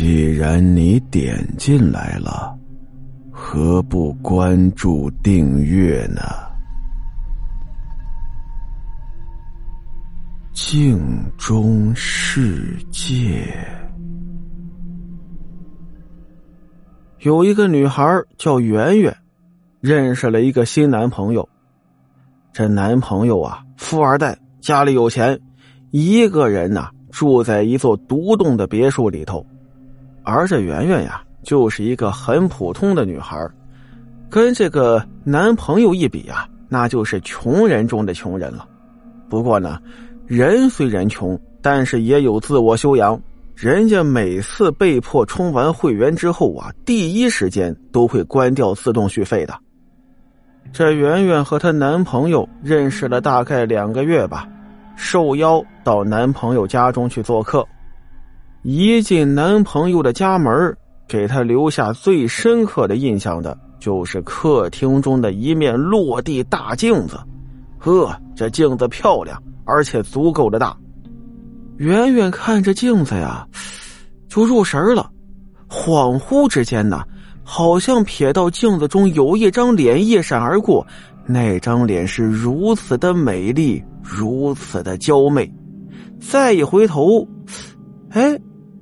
既然你点进来了，何不关注订阅呢？镜中世界，有一个女孩叫圆圆，认识了一个新男朋友。这男朋友啊，富二代，家里有钱，一个人呐住在一座独栋的别墅里头。而这圆圆呀，就是一个很普通的女孩，跟这个男朋友一比呀，那就是穷人中的穷人了。不过呢，人虽然穷，但是也有自我修养。人家每次被迫充完会员之后啊，第一时间都会关掉自动续费的。这圆圆和她男朋友认识了大概两个月吧，受邀到男朋友家中去做客。一进男朋友的家门，给他留下最深刻的印象的就是客厅中的一面落地大镜子。呵，这镜子漂亮，而且足够的大。远远看着镜子呀，就入神了。恍惚之间呢，好像瞥到镜子中有一张脸一闪而过，那张脸是如此的美丽，如此的娇媚。再一回头，哎。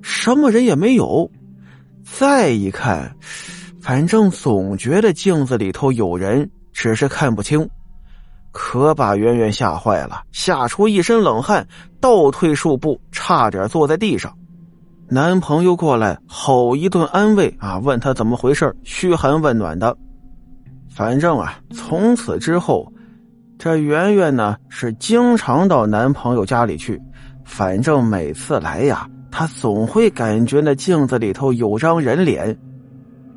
什么人也没有，再一看，反正总觉得镜子里头有人，只是看不清，可把圆圆吓坏了，吓出一身冷汗，倒退数步，差点坐在地上。男朋友过来，吼一顿安慰啊，问他怎么回事，嘘寒问暖的。反正啊，从此之后，这圆圆呢是经常到男朋友家里去，反正每次来呀。他总会感觉那镜子里头有张人脸，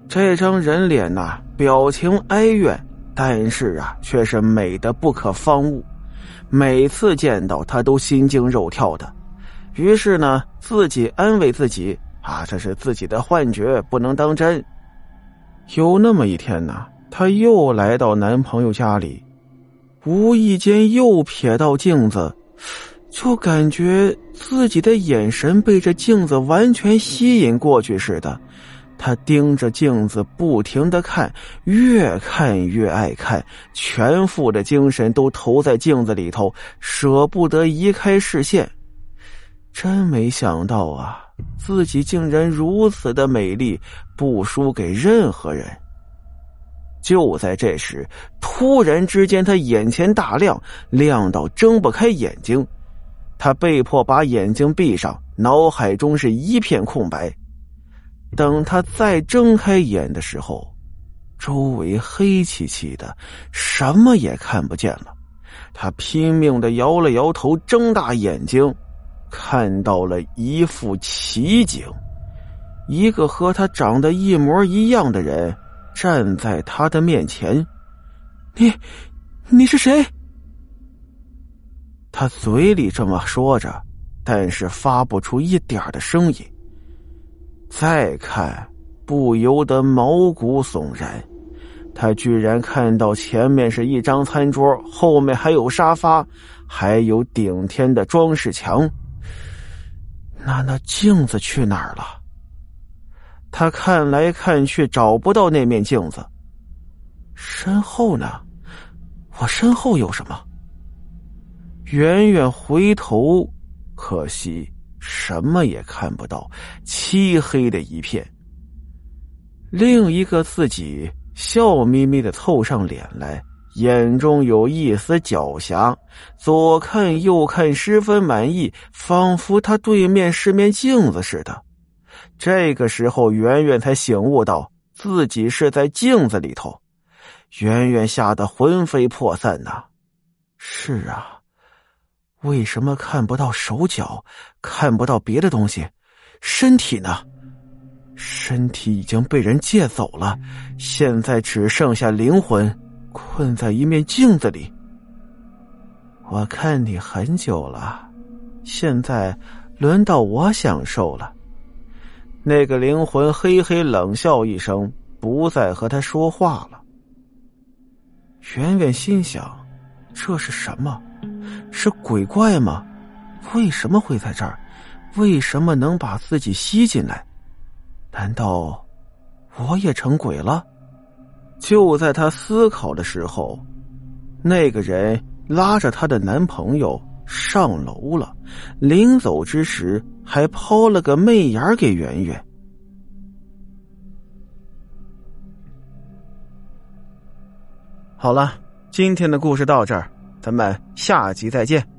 这张人脸呐，表情哀怨，但是啊，却是美的不可方物。每次见到他都心惊肉跳的，于是呢，自己安慰自己啊，这是自己的幻觉，不能当真。有那么一天呢，她又来到男朋友家里，无意间又瞥到镜子。就感觉自己的眼神被这镜子完全吸引过去似的，他盯着镜子不停的看，越看越爱看，全副的精神都投在镜子里头，舍不得移开视线。真没想到啊，自己竟然如此的美丽，不输给任何人。就在这时，突然之间，他眼前大亮，亮到睁不开眼睛。他被迫把眼睛闭上，脑海中是一片空白。等他再睁开眼的时候，周围黑漆漆的，什么也看不见了。他拼命的摇了摇头，睁大眼睛，看到了一副奇景：一个和他长得一模一样的人站在他的面前。你，你是谁？他嘴里这么说着，但是发不出一点的声音。再看，不由得毛骨悚然。他居然看到前面是一张餐桌，后面还有沙发，还有顶天的装饰墙。那那镜子去哪儿了？他看来看去找不到那面镜子。身后呢？我身后有什么？远远回头，可惜什么也看不到，漆黑的一片。另一个自己笑眯眯的凑上脸来，眼中有一丝狡黠，左看右看，十分满意，仿佛他对面是面镜子似的。这个时候，圆圆才醒悟到自己是在镜子里头，圆圆吓得魂飞魄散呐！是啊。为什么看不到手脚，看不到别的东西？身体呢？身体已经被人借走了，现在只剩下灵魂，困在一面镜子里。我看你很久了，现在轮到我享受了。那个灵魂嘿嘿冷笑一声，不再和他说话了。圆圆心想：这是什么？是鬼怪吗？为什么会在这儿？为什么能把自己吸进来？难道我也成鬼了？就在她思考的时候，那个人拉着她的男朋友上楼了，临走之时还抛了个媚眼给圆圆。好了，今天的故事到这儿，咱们下集再见。